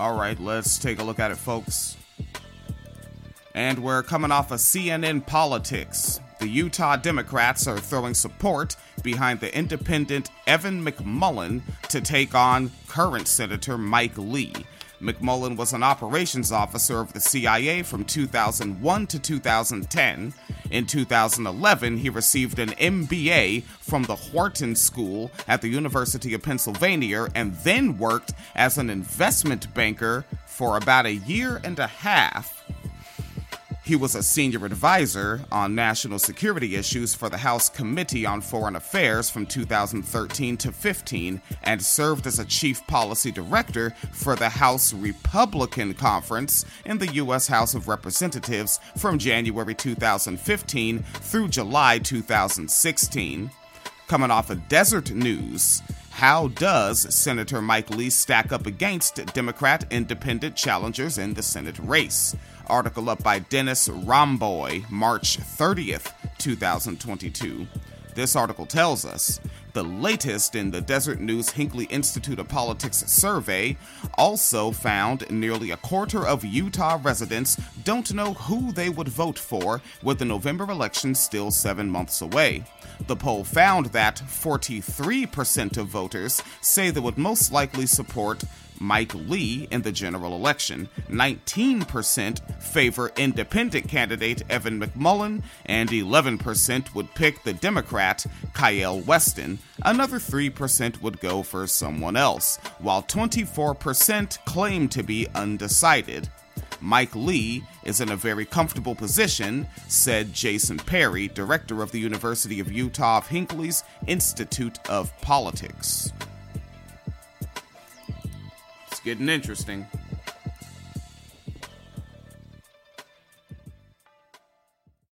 All right, let's take a look at it, folks. And we're coming off of CNN Politics. The Utah Democrats are throwing support behind the independent Evan McMullin to take on current Senator Mike Lee. McMullin was an operations officer of the CIA from 2001 to 2010. In 2011, he received an MBA from the Wharton School at the University of Pennsylvania and then worked as an investment banker for about a year and a half he was a senior advisor on national security issues for the House Committee on Foreign Affairs from 2013 to 15 and served as a chief policy director for the House Republican Conference in the U.S. House of Representatives from January 2015 through July 2016. Coming off of Deseret News, how does Senator Mike Lee stack up against Democrat independent challengers in the Senate race? article up by Dennis Romboy, March 30th, 2022. This article tells us the latest in the Deseret News Hinckley Institute of Politics survey also found nearly a quarter of Utah residents don't know who they would vote for, with the November election still seven months away. The poll found that 43% of voters say they would most likely support Mike Lee in the general election. 19% favor independent candidate Evan McMullin, and 11% would pick the Democrat Kael Weston. Another 3% would go for someone else, while 24% claim to be undecided. Mike Lee is in a very comfortable position, said Jason Perry, director of the University of Utah of Hinckley's Institute of Politics getting interesting.